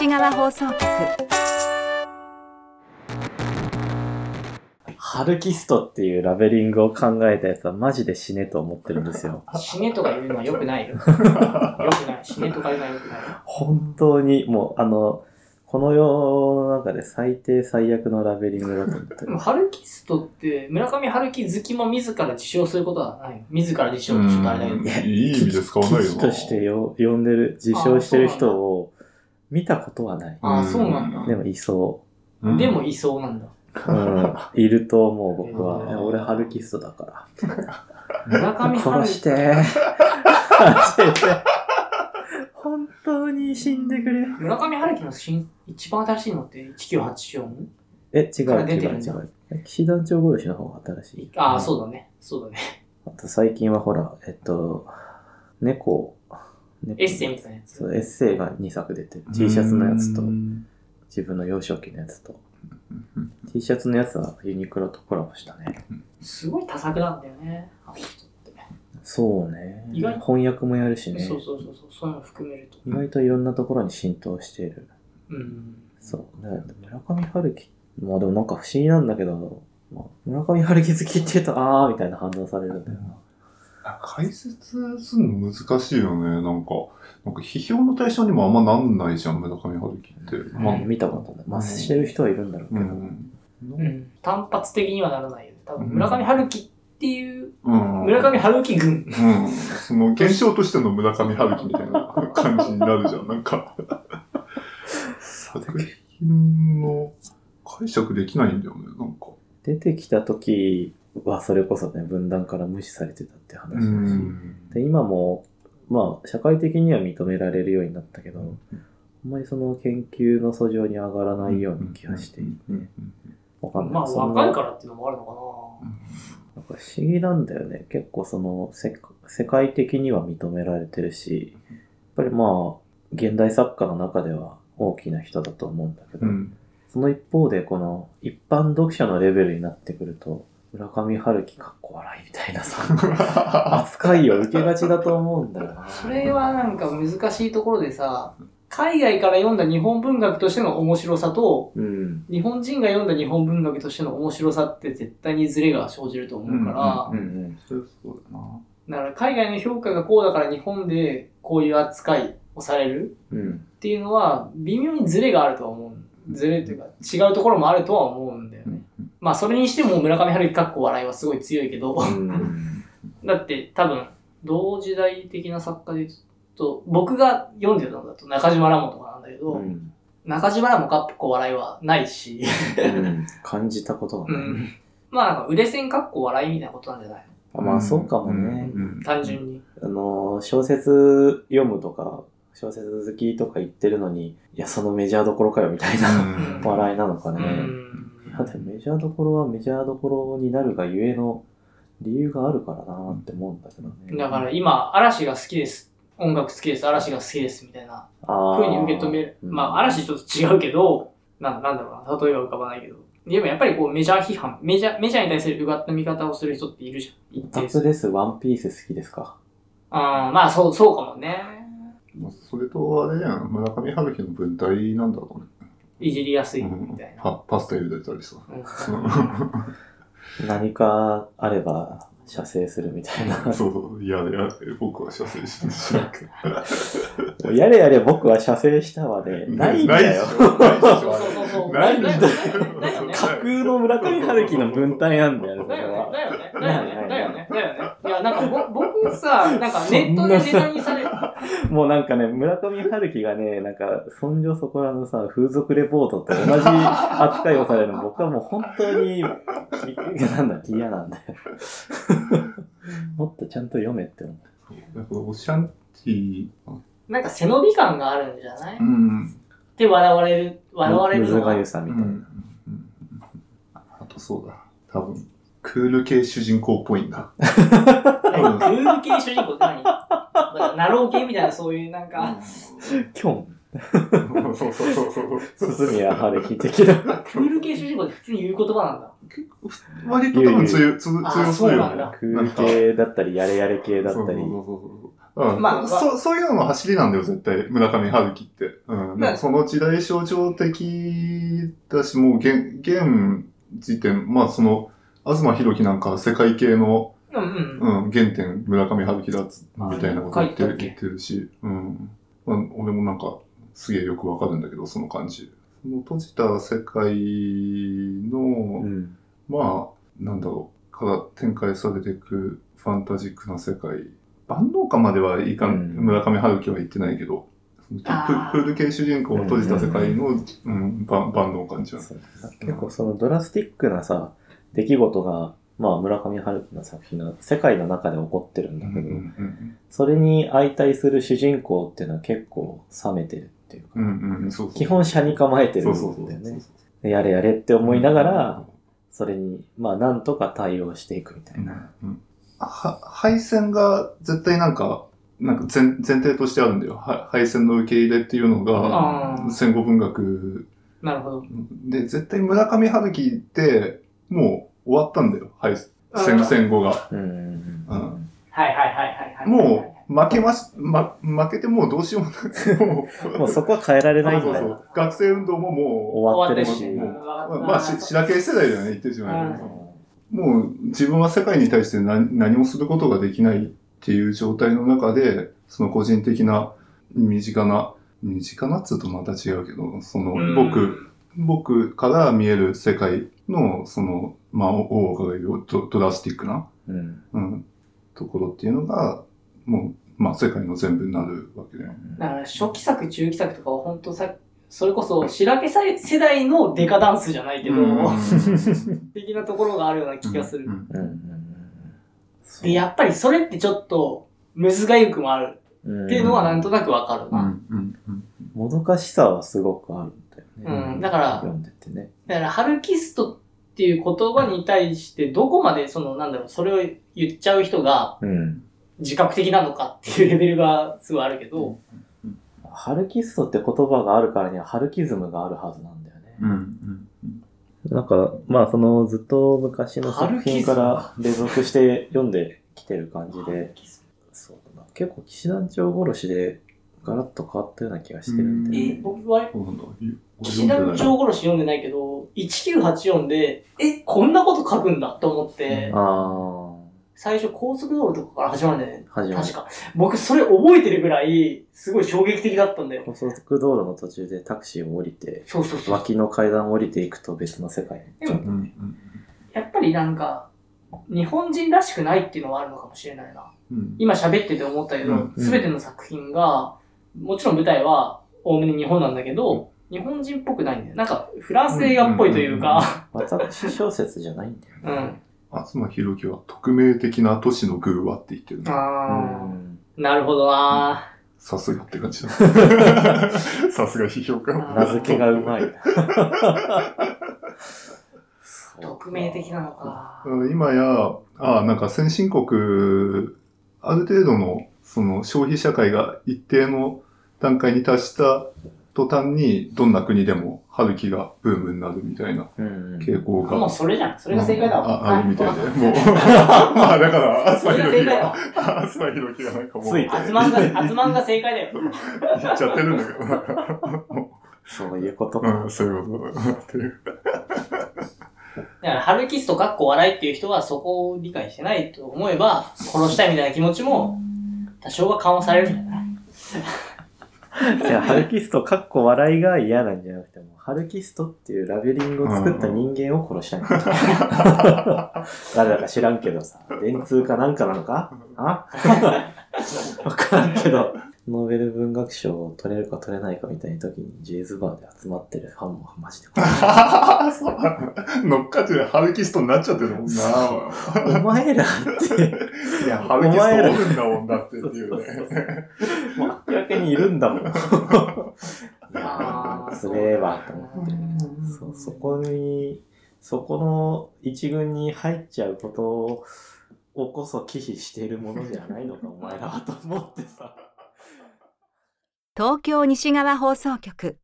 西側放送局ハルキストっていうラベリングを考えたやつはマジで死ねと思ってるんですよ。死ねとか言うのは良くないよ。良くない。死ねとか言うのは良くないよ。本当に、もう、あの、この世の中で最低最悪のラベリングだと思ってる。ハルキストって、村上春樹好きも自ら自称することはないの自ら自称ってちょっとあれだけどうん。いい意味で使わないよな。としてよ呼んでる、自称してる人を見たことはない。ああ、そうなんだ。でもいそうんでもいそうなんだ。う。うん。いると思う、僕は。俺、ハルキストだから。村上春樹。殺して。本当に死んでくれ。村上春樹の新一番新しいのって 1984? え、違う違うてるんだ違う。騎士団長殺しの方が新しい。ああ、そうだね。そうだね。あと最近はほら、えっと、猫、猫エッセイみたいなやつ？そう、エッセイが2作出てる。T シャツのやつとう、ん自分の幼少期のやつと。T シャツのやつはユニクロとコラボしたね。すごい多作なんだよね。あの人って。そうね意外。翻訳もやるしね。そうそうそうそう。そういうの含めると。意外といろんなところに浸透している。うん。そう。村上春樹、まあでもなんか不思議なんだけど、まあ、村上春樹好きって言うと、あーみたいな反応されるんだよな。あ解説するの難しいよね。なんか、なんか批評の対象にもあんまなんないじゃん、村上春樹って。まあ、見たことない。まあ、してる人はいるんだろうけど。うん。うん。単発的にはならないよね。多分、村上春樹っていう、うん。村上春樹軍。うん。その、現象としての村上春樹みたいな 感じになるじゃん。なんか、作品の解釈できないんだよね、なんか。出てきた時はそれこそね、分断から無視されてたって話だし。で、今も、まあ、社会的には認められるようになったけど、あんまりその研究の訴状に上がらないような気がしていて、わかんない。まあ、その若いからっていうのもあるのかなんか不思議なんだよね。結構その世世界的には認められてるし、やっぱりまあ、現代作家の中では大きな人だと思うんだけど、うん。その一方でこの一般読者のレベルになってくると、村上春樹かっこ笑いみたいなさ、扱いを受けがちだと思うんだよな。な。それはなんか難しいところでさ、海外から読んだ日本文学としての面白さと、うん。日本人が読んだ日本文学としての面白さって絶対にズレが生じると思うから、うんうん。それそうだから海外の評価がこうだから日本でこういう扱いをされるうん。っていうのは微妙にズレがあるとは思う。ズレっていうか違うところもあるとは思うんだよね。まあそれにしても村上春樹かっこ笑いはすごい強いけど、うん。だって多分同時代的な作家で言うと、僕が読んでたのだと中島ラモとかなんだけど、うん中島ラモかっこ笑いはないし、うん感じたことがない。うん。まあなんか売れ線かっこ笑いみたいなことなんじゃない？あまあそうかもね。うんの単純に。あの、小説読むとか、小説好きとか言ってるのに、いや、そのメジャーどころかよみたいなうん笑いなのかうね。ん。いや、でもメジャーどころはメジャーどころになるがゆえの理由があるからなって思うんだけどね。だから今、嵐が好きです。音楽好きです。嵐が好きです。みたいなあ風に受け止める。うんまあ、嵐ちょっと違うけど、なんなんだろうな。例えば浮かばないけど。でもやっぱりこうメジャー批判、メジャー、メジャーに対するうがった見方をする人っているじゃん。一です。ワンピース好きですか？あーまあ、そう、そうかもね。まあそれとあれじゃん、村上春樹の文体なんだろうね。いじりやすいうんみたいな。パパスタ茹でたりさ。うん何かあれば射精するみたいな。そう、いやいや、僕は射精しなく やれやれ僕は射精したわで、ないんだよ。ないんだよ。架空の村上春樹の文体なんだよね、それだよね、は。だよね、だよね、だよね、だよね。いや、なんかぼ僕さ、なんかネットでネタにされる。もうなんかね、村上春樹がね、なんか、そんじょそこらのさ、風俗レポートと同じ 扱いをされるの、僕はもう本当に、きなんだ、嫌なんだよ。もっとちゃんと読めって思う。だからオシャンティなんか背伸び感があるんじゃない？うん。って笑われる、笑われるのは。がゆさみたいな。あとそうだ。多分、クール系主人公っぽいんだ。えクール系主人公って何？だからナロー系みたいなそういうなんか、キョン、そうそうそうそう。鈴宮春樹的な。クール系主人公って普通に言う言葉なんだ。割と多分強そうよねそうなんだ。クール系だったり、やれやれ系だったりそう。そうそうそううん。まあそそういうのの走りなんだよ、絶対。村上春樹って。うん。まあその時代象徴的だし、もう現、現時点、まあその、東博樹なんか世界系の、うんうん。うん、原点村上春樹だっつみたいなこと言ってる言ってるし、うん。まあ、俺もなんか、すげえよくわかるんだけど、その感じ。その閉じた世界の、うん。まあ、なんだろう、から展開されていくファンタジックな世界。万能感まではいかん、うん村上春樹は言ってないけど、そのあーククール系主人公を閉じた世界の、うん、万万能感じゃん。そう結構そのドラスティックなさ、出来事が、まあ村上春樹の作品の世界の中で起こってるんだけど、うんそれに相対する主人公っていうのは結構冷めてるっていうか、うんうんうん、そうそう。基本車に構えてるんだよね。でやれやれって思いながら、それに、まあなんとか対応していくみたいな。うんは敗戦が絶対なんか、なんか前前提としてあるんだよ。は敗戦の受け入れっていうのが、戦後文学なるほど。で、絶対村上春樹って、もう終わったんだよ。敗戦うん戦後が。うんはいはいはいはいはい。もう、負けまし、ま、負けてもうどうしようもない。もう、もうそこは変えられないんそうそうだよ。学生運動もも終わってるし。もう終わってるう、まあ、し白系世代だよね、言ってしまえばうんもう自分は世界に対して何何もすることができないっていう状態の中で、その個人的な身近な、身近なっつうとまた違うけど、そのうん僕、僕から見える世界の、その、まあ、大岡が言うドドラスティックな、うん。うん、ところっていうのが、もう、まあ、世界の全部になるわけだよ。だから初期作、中期作とかは本当さ、それこそ白毛世代のデカダンスじゃないけど、的なところがあるような気がする。うんうんうんうんで、やっぱりそれってちょっと、むずがゆくもあるうんっていうのはなんとなくわかるうんな。うんうんもどかしさはすごくある。うんだから読んでてね。だから、ハルキストっていう言葉に対して、どこまでその、なんだろう、それを言っちゃう人がうん。自覚的なのかっていうレベルがすごいあるけど、ハルキストって言葉があるからにはハルキズムがあるはずなんだよね。うんうんなんか、まあそのずっと昔の作品から連続して読んできてる感じで、そうだな。結構騎士団長殺しでガラッと変わったような気がしてるんだよえね。、僕は、そうなんだ。い騎士団長殺し読んでないけど、1984で、え、こんなこと書くんだと思って、あ最初高速道路とかから始まるんだよね。あ、始まる確。か。僕それ覚えてるぐらい、すごい衝撃的だったんだよ。高速道路の途中でタクシーを降りて、そうそうそう。脇の階段を降りていくと別の世界にやっぱりなんか、日本人らしくないっていうのはあるのかもしれないな。うん今喋ってて思ったけどうん、すべ、ての作品が、もちろん舞台は、おおむね日本なんだけど、日本人っぽくないんだよ。なんか、フランス映画っぽいというか、私小説じゃないんだよね。うん。東博樹は匿名的な都市の偶話って言ってるね。あうんー、なるほどなさすがって感じだ。さすが批評家。名付けがうまい。匿名的なのか。うん今や、ああ、なんか先進国、ある程度のその消費社会が一定の段階に達した途端に、どんな国でも春樹がブームになるみたいなうん傾向が。もうそれじゃん。それが正解だわ。ああるみたいで。はいもう、まあだから、東それが正解だ博樹がわ。、東博樹がなんかもう、ついてアズマンが、アズマンが正解だよ。言っちゃってるんだけど、そういうことか。うん、そういうことだっていう。だから、ハルキストかっこ笑いっていう人はそこを理解してないと思えば、殺したいみたいな気持ちも、多少は緩和されるんじゃないじゃあ、ハルキスト、かっこ笑いが嫌なんじゃなくても、ハルキストっていうラベリングを作った人間を殺したい。んだ。誰だか知らんけどさ、電通かなんかなのか？あ？わからんけど、ノーベル文学賞を取れるか取れないかみたいな時に、ジェイズバーで集まってるファンもマジで。そう 乗っかってハルキストになっちゃってるもんな。お前らって、いや、ハルキストおるんだもんだってっていうそうそうね。もう明らかにいるんだもん。いやあーー、すれえわと思って。そう、そこに、そこの一軍に入っちゃうことをこそ忌避しているものじゃないのか、お前らはと思ってさ。東京西側放送局。